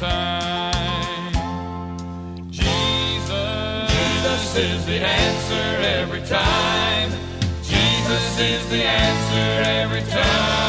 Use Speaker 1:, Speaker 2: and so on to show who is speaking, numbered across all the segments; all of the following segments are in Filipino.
Speaker 1: Time. Jesus,
Speaker 2: Jesus is the answer every time. Jesus is the answer every time.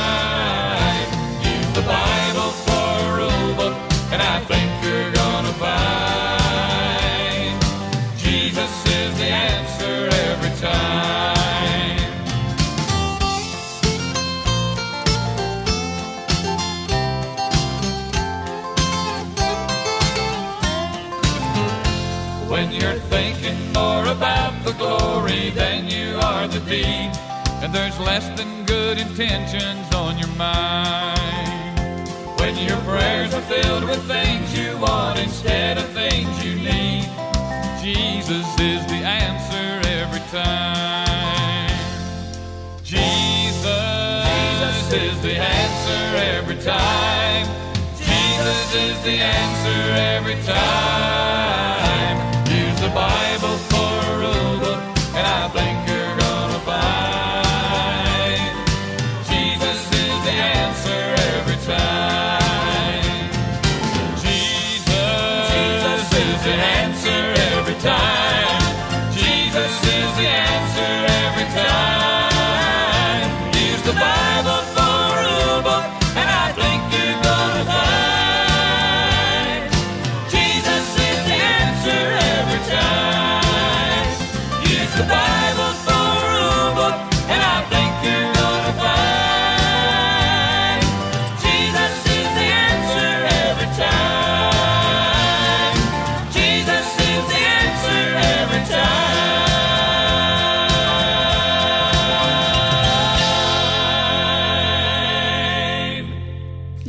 Speaker 1: There's less than good intentions on your mind.
Speaker 2: when your prayers are filled with things you want instead of things you need,
Speaker 1: Jesus is the answer every time. Jesus,
Speaker 2: Jesus is the answer every time. Jesus is the answer every time.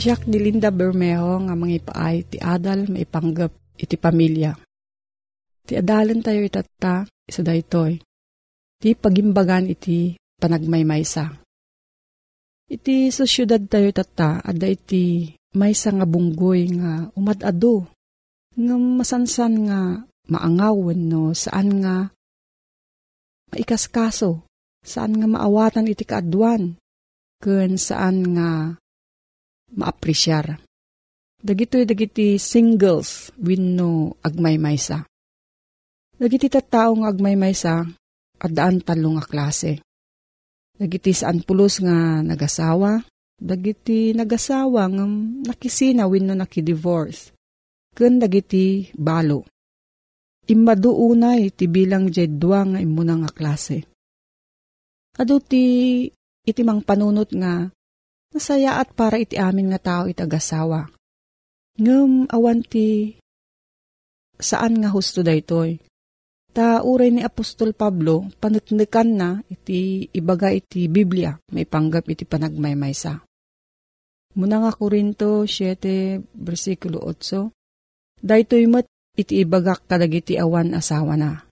Speaker 3: Siyak ni Linda Bermejo nga mga ipaay ti adal maipanggap iti pamilya. Ti adalan tayo itata, isa daytoy. Ti pagimbagan iti panagmaymaysa. Iti sa syudad tayo tata, ada iti maysa nga bunggoy nga umadado. Nga masansan nga maangawan no saan nga maikaskaso, saan nga maawatan iti kaadwan, kun saan nga maapresyar. Dagitoy dagiti singles wenno agmaymaysa. Dagiti tattao nga agmaymaysa at daan talo nga klase. Dagiti saan pulos nga nagasawa, dagiti nagasawa nga nakisina wenno nakidivorce. Ken dagiti balo. Immadu unay ti bilang jay dua nga imuna nga klase. Ado ti iti mang panunot nga nasaya at para iti amin nga tao iti agasawa. Ngem awan ti saan nga husto daytoy. Ta uray ni Apostol Pablo panutnikan na iti ibaga iti Biblia may panggap iti panagmaymaysa. Muna nga Korinto 7 versikulo 8 Daytoy met iti ibagak kadagiti awan asawa na.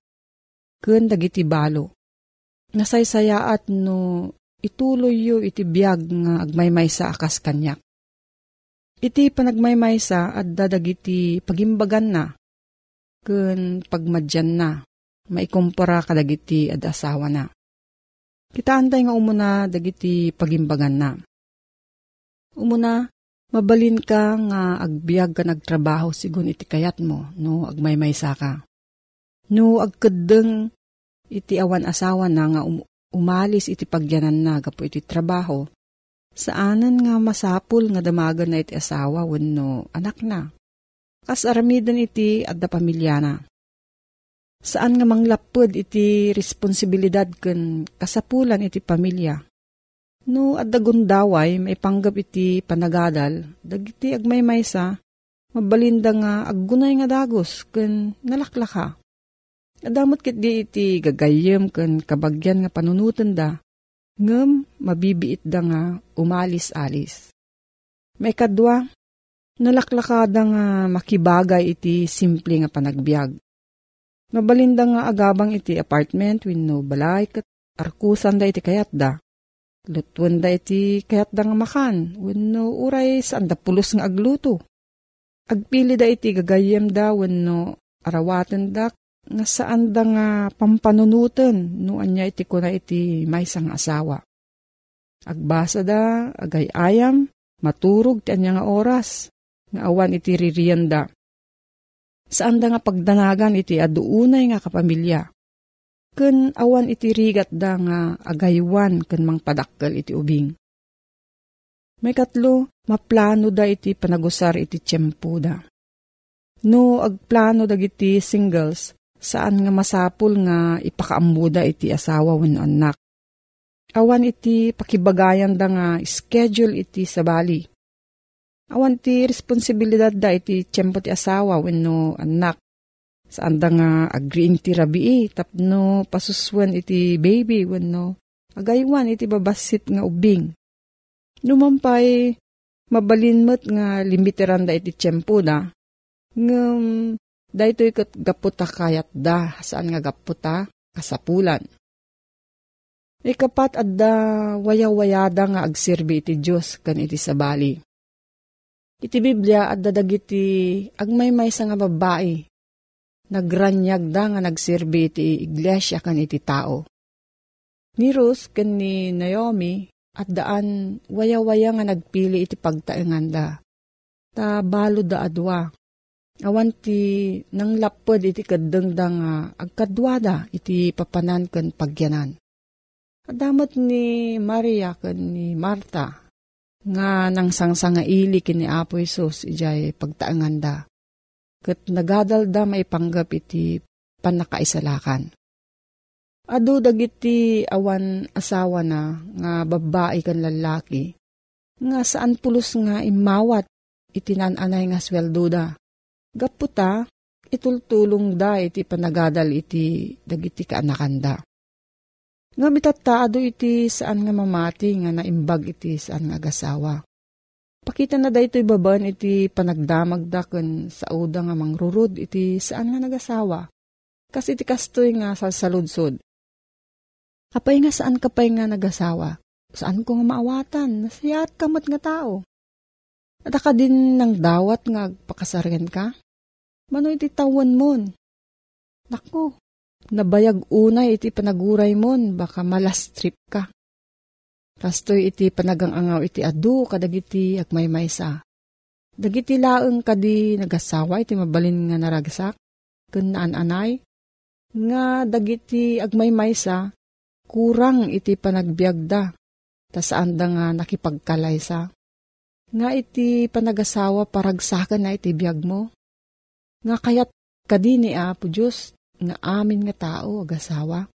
Speaker 3: Ken dagiti balo. Nasaysayaat no ituloy yu iti biyag nga agmaymaysa akas kanyak. Iti panagmaymaysa at dadagiti pagimbagan na, kun pagmadyan na, maikumpara kadagiti ad asawa na. Kitaantay nga umuna dagiti pagimbagan na. Umuna, mabalin ka nga agbiag ka nagtrabaho sigun iti kayat mo, no agmaymaysa ka. No agkadeng iti awan asawa na nga um- umalis iti pagyanan na gapo iti trabaho, saanan nga masapul nga damagan na iti asawa wenno anak na. Kas aramidan iti adda pamilya na. Saan nga manglapod iti responsibilidad ken kasapulan iti pamilya. No adda gundaway may panggap iti panagadal, dagiti agmaymaysa, mabalinda nga aggunay nga dagos ken nalaklaka. Adamot kit di iti gagayem ken kabagyan nga panunutan da, ngem mabibiit da nga umalis-alis. May kadwa, nalaklakada nga makibagay iti simple nga panagbiag. Mabalinda nga agabang iti apartment wenno balay ket arkusan da iti kayat da. Lutwan da iti kayat da nga makan wenno uray saan da pulos nga agluto. Agpili da iti gagayem da wenno arawatan da nga saan da nga pampanunutan no anya iti kuna iti may sang asawa. Agbasa da, agay ayam, maturog ti anya nga oras, nga awan iti ririyan da. Saan da nga pagdanagan iti aduunay nga kapamilya. Ken awan iti rigat da nga agaywan ken mangpadakkel iti ubing. May katlo, maplano da iti panagusar iti tiyempo da. No agplano dagiti singles, saan nga masapul nga ipakaambuda iti asawa wenno anak. Awan iti pakibagayan da nga schedule iti sabali. Awan ti responsibilidad da iti tiyempo ti asawa wenno anak. Saan da nga agreeing ti rabii tapno pasuswan iti baby wenno agaywan iti babasit nga ubing. Numampay mabalinmet nga limiteran da iti tiyempo da. Ngem Daytoy kat gaputa kayat da, saan nga gaputa, kasapulan. Ikapat adda waya-wayada nga agsirbi iti Diyos kan iti sabali. Iti Biblia adda dagiti agmaymay sa nga babae. Nagranyag da nga nagsirbi iti iglesia kan iti tao. Ni Ruth kan ni Naomi at daan waya-waya nga nagpili iti pagtaengan da. Ta balo da adwa Awan ti nang lapod iti kadengda nga agkadwada iti papanan ken pagyanan. Adamat ni Maria ken ni Marta nga nang sangsanga ili kini Apo Isus ijay pagtaanganda. Ket nagadalda maipanggap iti panakaisalakan. Adu dagiti awan asawa na nga babae kan lalaki nga saan pulos nga imawat iti nananay nga sweldo da Gaputa, itultulong da iti panagadal iti dagiti kaanakanda. Nga mitataado iti saan nga mamati nga naimbag iti saan nga agasawa. Pakita na da ito ibaban iti panagdamag da ken sa uda nga mangrurud iti saan nga nagasawa. Kasi iti kastoy nga sa saludsod. Kapay nga saan kapay nga nagasawa? Saan ko nga maawatan? Nasayat kamot nga tao. At din ng dawat nga pakasarin ka? Mano iti tawan mon? Nako, nabayag unay iti panaguray mon, baka malastrip ka. Kastoy iti panagangangaw iti adu kadagiti agmaymaysa. Dagiti laeng kadi nagasawa iti mabalin nga naragsak, kun naan-anay, nga dagiti agmaymaysa, kurang iti panagbiagda, ta saan da nga nakipagkalaysa. Nga iti panagasawa paragsakan na iti biag mo. Nga kayat kadini Apo Diyos, nga amin nga tao agasawa.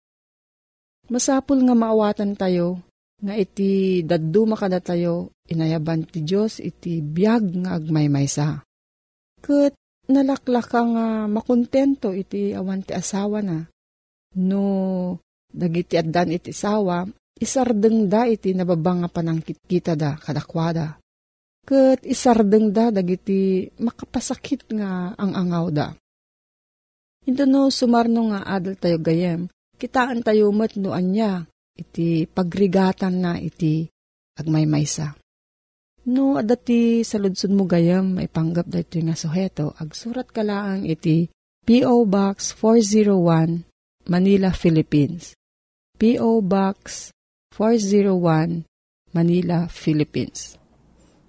Speaker 3: Masapul nga maawatan tayo, nga iti daddu makada tayo, inayaban ti Diyos iti biag nga agmaymaysa. Kat nalaklaka nga makontento iti awan ti asawa na. No, dagiti addan iti asawa, isardeng da iti nababanga panangkit kita da kadakwada. Kat isardeng da dagiti makapasakit nga ang angaw da. Ito no sumarno nga adal tayo gayem, kitaan tayo mat no anya, iti pagrigatan na iti agmaymaysa. No, adati sa ludsud mo gayam, may panggap da ito nga suheto, agsurat ka lang iti P.O. Box 401, Manila, Philippines. P.O. Box 401, Manila, Philippines.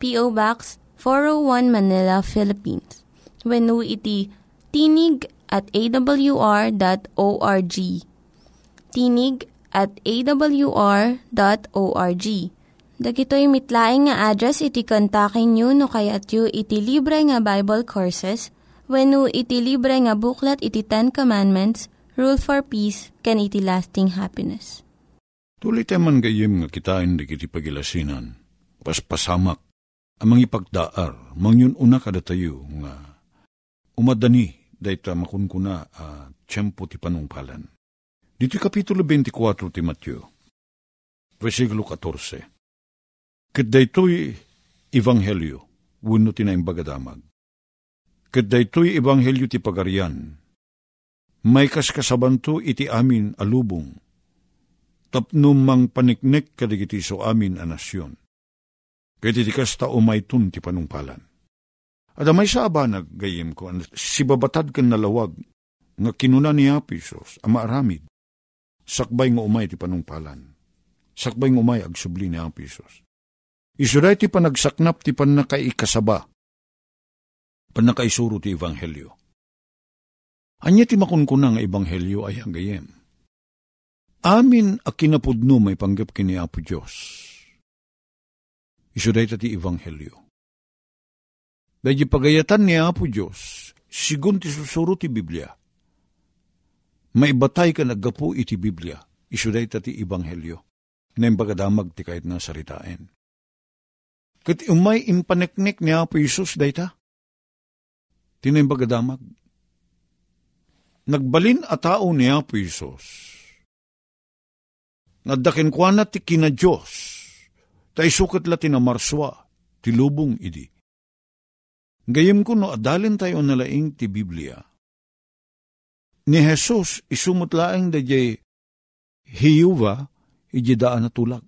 Speaker 4: P.O. Box 401 Manila, Philippines. When iti tinig at awr.org. Tinig at awr.org. Dagitoy mitlaing nga address iti kontakin nyo no kayat yu iti libre nga Bible Courses when iti libre nga buklat iti Ten Commandments, Rule for Peace, can iti lasting happiness.
Speaker 5: Tulit man gayem nga kitain di kiti pagilasinan, paspasamak, amang ipagdaar, mangyun una kada tayo nga umadani dayta makunkuna a uh, tiyempo ti panungpalan. Dito kapitulo 24 ti Matyo, versikulo 14. Kat daytoy ebanghelyo, wano ti bagadamag. Kat daytoy ebanghelyo ti pagarian, may kaskasabanto iti amin alubong, tapno mang paniknek kadigiti so amin a nasyon. Kat iti kasta umaytun ti panungpalan. Adamay sa abanag, gayim ko, si babatad kan nalawag, nga kinuna ni Apisos, ama aramid, sakbay nga umay ti panungpalan. Sakbay nga umay agsubli ni Apisos. Isuday ti panagsaknap ti panakaikasaba, panakaisuro ti Ebanghelyo. Anya ti makunkuna nga Ebanghelyo ay ang gayem. Amin a kinapudno may panggap kini Apo Diyos. Isuday ti Ebanghelyo Medyo pagayatan niya po Diyos, sigun ti susuro ti Biblia. Maibatay ka naggapo iti Biblia, isuday ta ti Ibanghelyo, na imbagdamag ti kahit na saritain. Kat umay impaneknek niya po Isus dayta, tinaimbagdamag. Nagbalin a tao niya po Isus, nadakin kwa na ti kina Diyos, ta isukat la tinamarswa, ti lubong idi Gayem ko no adalin tayo nalaing ti Biblia. Ni Jesus isumutlaeng da jay hiyuva iji daan na tulag.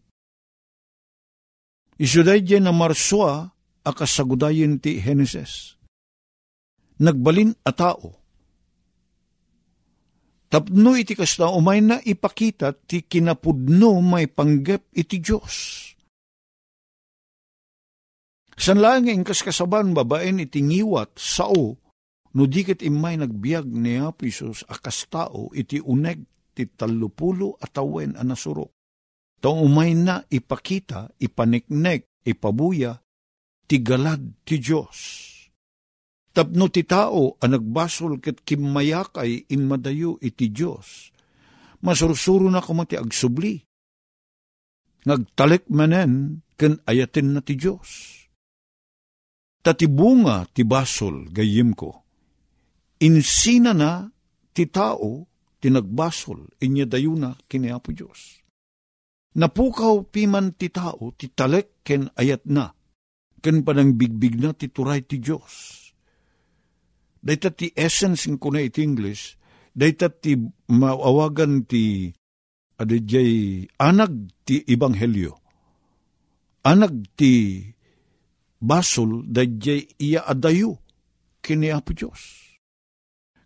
Speaker 5: Isuday jay na marswa akasagudayin ti Genesis. Nagbalin a tao. Tapno iti kasta umay na ipakita ti kinapudno may panggep iti Diyos San lang ang kaskasaban babaen itingiwat sao, no dikit imay nagbiag ni Apisos akas tao iti uneg ti talupulo at awen anasurok. Tao umay na ipakita, ipaniknek, ipabuya, ti galad ti Diyos. Tapno ti tao ang nagbasol ket kimayakay inmadayo iti Diyos. Masursuro na kumati agsubli. Nagtalik manen ken ayatin na ti Diyos tatibunga ti basol gayim ko. Insina na ti tao tinagbasol, inya dayuna kini Apo Diyos. Napukaw piman ti tao, ti talek ken ayat na, ken panang bigbig na ti turay ti Diyos. Dayta ti essence ng kuna iti English, dayta ti maawagan ti adijay anag ti ibanghelyo. Anag ti basol dayjay iya adayo kini Apo Diyos.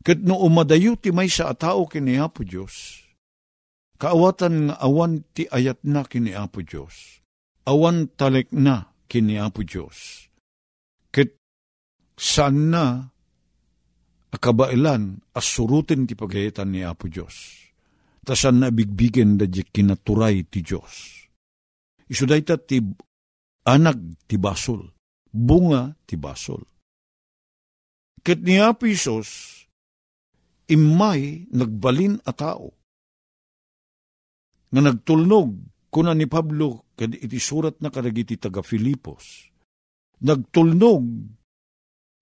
Speaker 5: Ket no umadayo ti may sa atao kini Apo Diyos, kaawatan nga awan ti ayat na kini Apo Diyos, awan talek na kini Apo Diyos. Ket saan na akabailan asurutin ti pagayatan ni Apo Diyos. Tasan na bigbigen da kinaturay ti Diyos. Isuday ti anag ti basol, bunga ti basol. Ket ni Apo Isos, imay nagbalin a tao. Nga nagtulnog, kuna ni Pablo, kad iti surat na kadagiti taga Filipos, nagtulnog,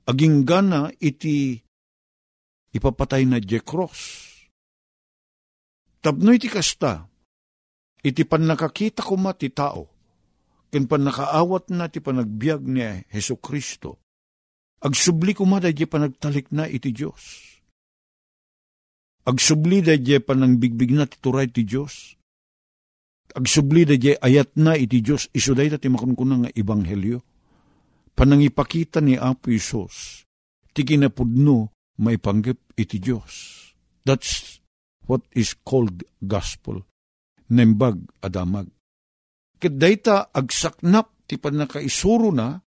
Speaker 5: aging gana iti ipapatay na je cross. Tapno iti kasta, iti pan nakakita ko ti tao, ken pan nakaawat na ti panagbiag ni Heso Kristo, agsubli ko ma di panagtalik na iti Diyos. Agsubli da di panang bigbig na ti turay ti Diyos. Agsubli da di ayat na iti Diyos, isuday da ti makunkunang nga ibanghelyo. Panangipakita ni Apo Isos, ti kinapudno may panggap iti Diyos. That's what is called gospel. Nembag adamag. Kadayta agsaknap ti panakaisuro na,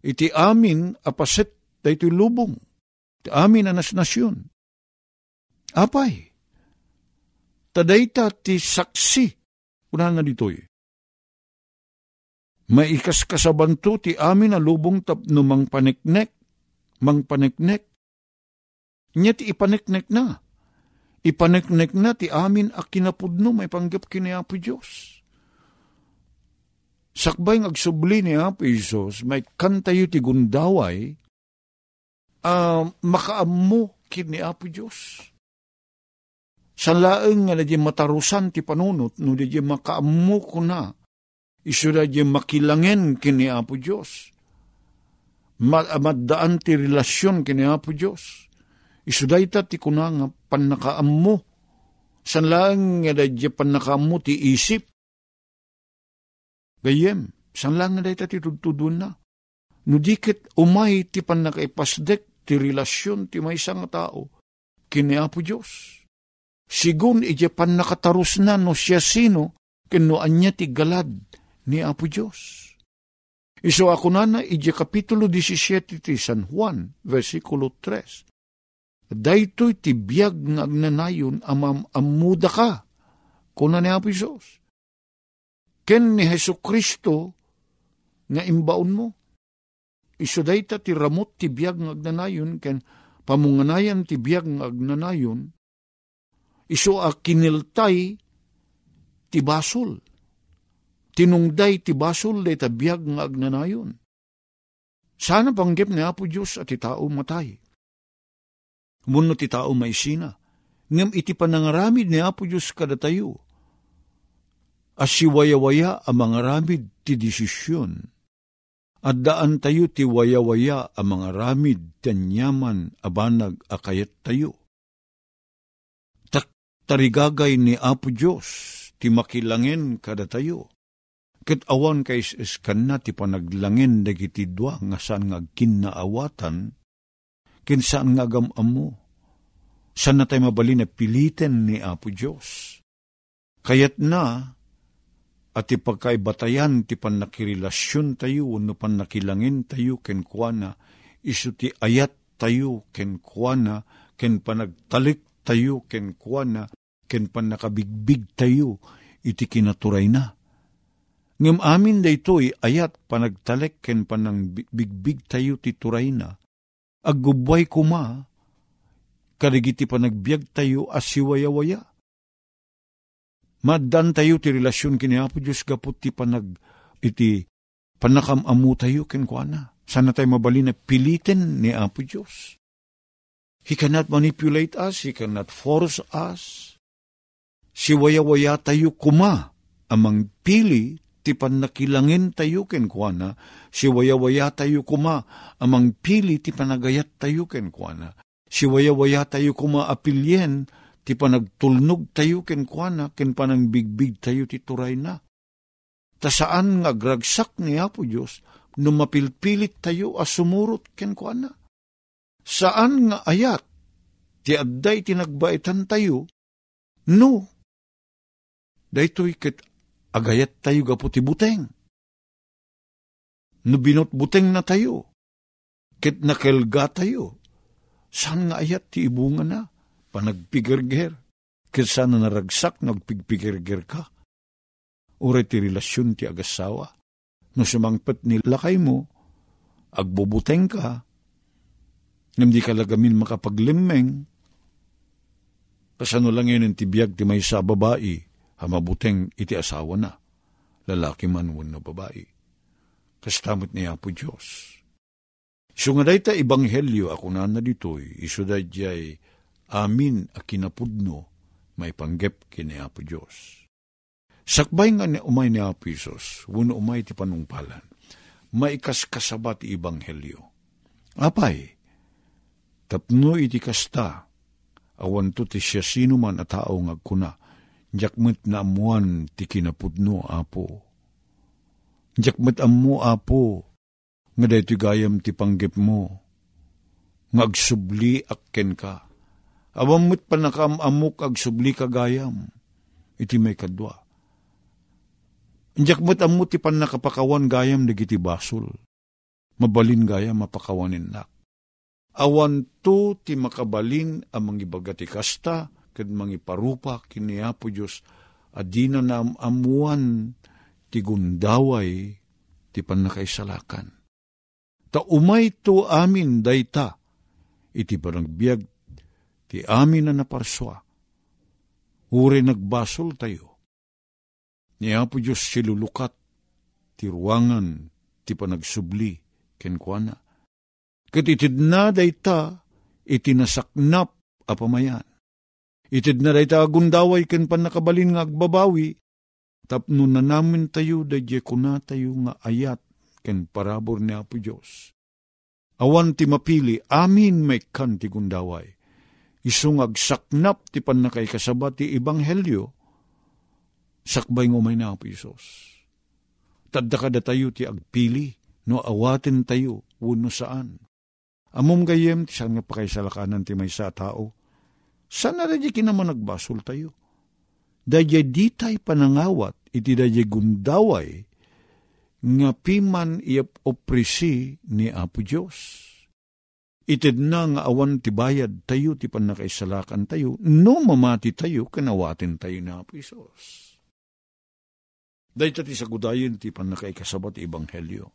Speaker 5: iti amin apaset dayto lubong. Iti amin anas nasyon. Apay. Tadayta ti saksi. Unahan na ditoy. Maikas kasabanto ti amin na lubong tapno mang paneknek, mang paneknek, Nya ti ipaneknek na. Ipaneknek na ti amin a kinapudno may panggap kini Apo Diyos. Sakbay ng agsubli ni Apo Isos, may kantayo ti gundaway, uh, makaammo kini Apo Diyos. Sa laeng nga na di matarusan ti panunot, no di makaammo ko na, iso na di makilangen kini Apo Diyos. Maddaan ti relasyon kini Apo Diyos Isudayta ti kuna nga panakaammo. San lang nga dadya panakaammo ti isip. Gayem, san lang nga dayta ti tudtudun na. Nudikit umay ti panakaipasdek ti relasyon ti may isang tao. Kini Apo Diyos. Sigun ije panakatarus na no siya sino kinuan niya ti galad ni Apo Diyos. Iso ako na na ije kapitulo 17 ti San Juan, versikulo 3 daytoy ti biyag nga agnanayon amam amuda ka, kuna ni Apo Isos. Ken ni Heso Kristo nga imbaon mo. Iso dayta ti ramot ti biyag nga agnanayon, ken pamunganayan ti biyag nga agnanayon, iso a kiniltay ti basol. Tinungday ti basol day ta biyag nga agnanayon. Sana panggip ni Apo Diyos at ti tao matay Muno ti tao may sina. Ngam iti panangaramid ni Apo Diyos kada tayo. Asiwaya-waya ang mga ramid ti desisyon. At daan tayo ti waya-waya ang mga ramid tanyaman abanag akayat tayo. Tarigagay ni Apo Diyos ti makilangin kada tayo. Ket awan kay iskan na ti panaglangin dagiti dua nga saan nga kinnaawatan kinsaan nga gamam mo. Saan na tayo mabali na pilitin ni Apo Diyos? Kayat na, at ipagkaibatayan ti panakirelasyon tayo, no panakilangin tayo ken kuana, iso ti ayat tayo ken kuana, ken panagtalik tayo ken kuana, ken panakabigbig tayo, iti kinaturay na. Ngem amin da ito'y ayat panagtalek ken panang bigbig tayo ti turay na, Aggubway kuma, karigiti panagbiag tayo asiwaya-waya. Maddan tayo ti relasyon kini Apo Diyos gapot ti panag iti panakamamu tayo kinkwana. Sana tayo mabali na pilitin ni Apo Diyos. He cannot manipulate us. He cannot force us. Si waya-waya tayo kuma, amang pili, ti panakilangin tayo ken kuana, si waya-waya tayo kuma, amang pili ti panagayat tayo ken kuana, si waya-waya tayo kuma apilyen, ti panagtulnog tayo ken kuana, ken panang bigbig tayo ti turay na. Ta saan nga gragsak ni Apo Diyos, no mapilpilit tayo as sumurot ken kuana. Saan nga ayat, ti adday tinagbaitan tayo, no, daytoy ket agayat tayo gapo ti buteng. No binot buteng na tayo, ket nakelga tayo, saan nga ayat ti ibunga na, panagpigirger, saan na naragsak nagpigpigirger ka. Ure ti relasyon ti agasawa, no sumangpet ni lakay mo, agbubuteng ka, ngam di ka lagamin makapaglimeng, kasano lang yun ang tibiyag ti may sa babae, hamabuteng iti asawa na, lalaki man wano babae. Kastamot niya po Diyos. So nga dayta ibanghelyo ako na na ditoy, iso jay amin a kinapudno, may panggep kini Apo Diyos. Sakbay nga ni umay ni Apo Isos, wano umay ti panungpalan, maikas kasabat ibanghelyo. Apay, tapno iti kasta, awan to ti siya sino man a tao ngagkuna, jakmet na amuan ti kinapudno apo. Jakmet amu apo, nga daytoy gayam ti panggip mo, ngagsubli akken ka. Awam mo't panakaamamok agsubli ka gayam, iti may kadwa. Jakmet amu ti panakapakawan gayam dagiti basol, mabalin gayam mapakawanin nak. Awan to ti makabalin amang ibaga ti kasta, ken mangiparupa kini Apo Diyos, adina na amuan ti gundaway ti panakaisalakan. Ta umay to amin dayta, iti panagbiag ti amin na naparswa. Uri nagbasol tayo. Ni Apo Diyos silulukat ti ruangan ti panagsubli kenkwana. Katitid na dayta iti nasaknap apamayan. Itid na dayta agundaway ken panakabalin nga agbabawi, tapno na namin tayo dadye kuna tayo nga ayat ken parabor ni Apo Diyos. Awan ti mapili, amin may kan ti gundaway. Isung agsaknap ti panakay kasabat ti ibanghelyo, sakbay ngumay na Apo Isos. Tadda tayo ti agpili, no awatin tayo, wano saan. Amom gayem, ti saan nga pakaisalakanan ti may sa tao, sana na di kinaman nagbasol tayo. Daya di tay panangawat, iti daya gundaway, nga piman iap oprisi ni Apo Diyos. Itid na nga awan ti bayad tayo, ti panakaisalakan tayo, no mamati tayo, kanawatin tayo ni Apo Isos. Dahil ti sagudayin ti panakaikasabat ibanghelyo.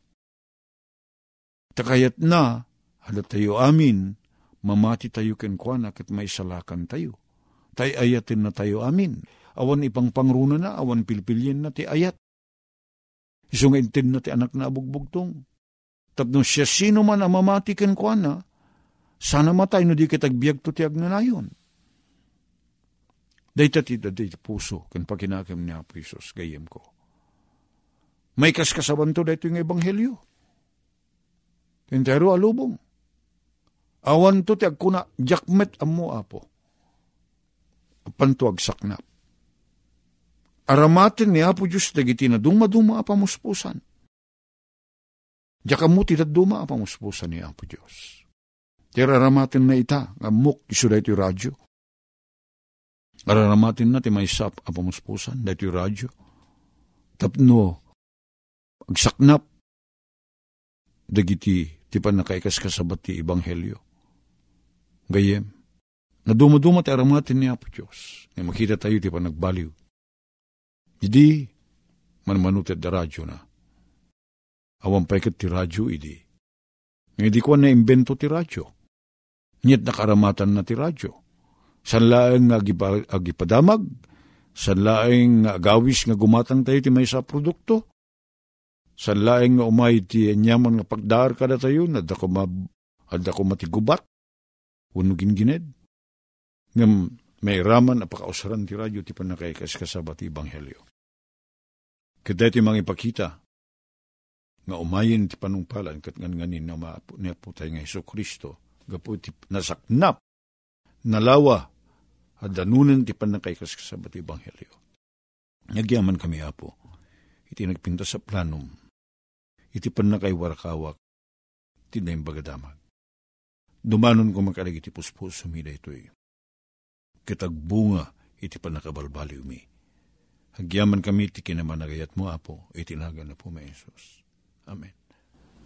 Speaker 5: Takayat na, halat tayo amin, mamati tayo kenkwana kat may salakan tayo. Tay ayatin na tayo amin. Awan ipang pangruna na, awan pilpilyin na ti ayat. Isong intin na ti anak na abugbugtong. Tapno siya sino man ang mamati kenkwana, sana matay no di kitagbiag to ti agnanayon. Dayta ti daday puso, ken pakinakam ni Apo Isos, gayem ko. May kaskasaban to dayto yung ebanghelyo. Tintero alubong. Awan to ti agkuna, jakmet amo apo. Pantuag saknap. Aramatin ni Apo Diyos dagiti na duma-duma apamuspusan. Jaka mo ti duma apamuspusan ni Apo Diyos. Tira aramatin na ita, ngamuk iso da ito radyo. Araramatin na ti may sap apamuspusan, da ito radyo. Tapno, agsaknap, dagiti ti panakaikas kasabat ti ibanghelyo. Gayem, na dumaduma ti aramatin ni Apo Diyos, na makita tayo ti panagbaliw. Idi, manmanuted da radyo na. Awan pa ikat ti radyo, idi. Ngayon di ko na imbento ti radyo. Nyet nakaramatan na ti radyo. San laeng nga agipa, agipadamag, san laeng agawis nga gumatang tayo ti may sa produkto, san laeng nga umay ti nyaman nga pagdar kada tayo, nadda ko, ma, adda ko matigubat, Unugin gined. Ngam may raman apakausaran ti radyo ti panakay kasabat ti Ebanghelyo. Kada ti mga ipakita nga umayin ti panungpalan kat ngan nganin na maapo niya po tayo nga Iso Kristo gapo ti nasaknap nalawa at danunan ti panakay kasabat ti Ebanghelyo. Nagyaman kami apo iti nagpinta sa planum iti panakay warakawak ti na bagadamag. Dumanon ko makalag iti puspos sumida ito'y kitagbunga iti panakabalbaliw mi. Hagyaman kami ti kinamanagayat mo, Apo, itinaga na po. Amen.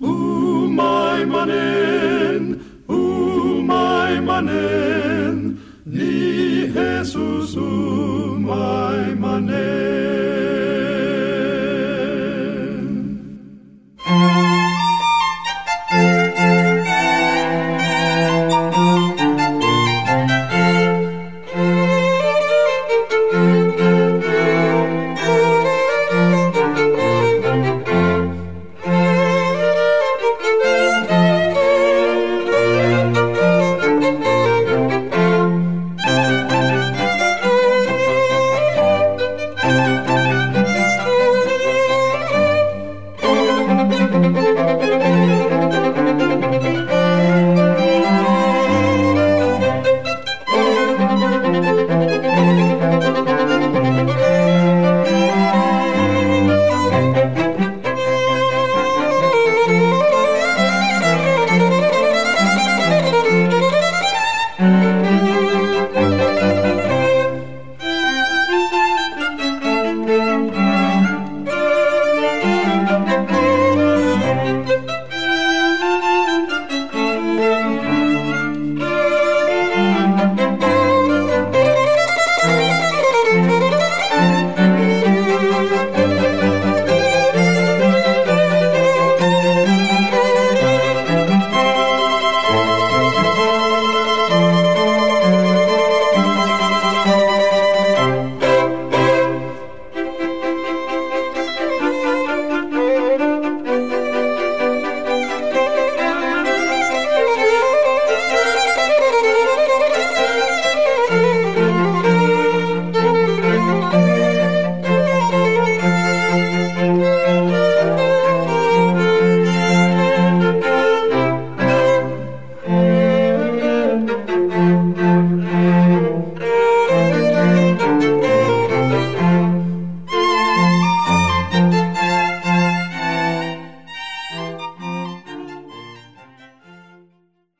Speaker 2: Umaimanen, umaimanen, ni Jesus o my umaimanen.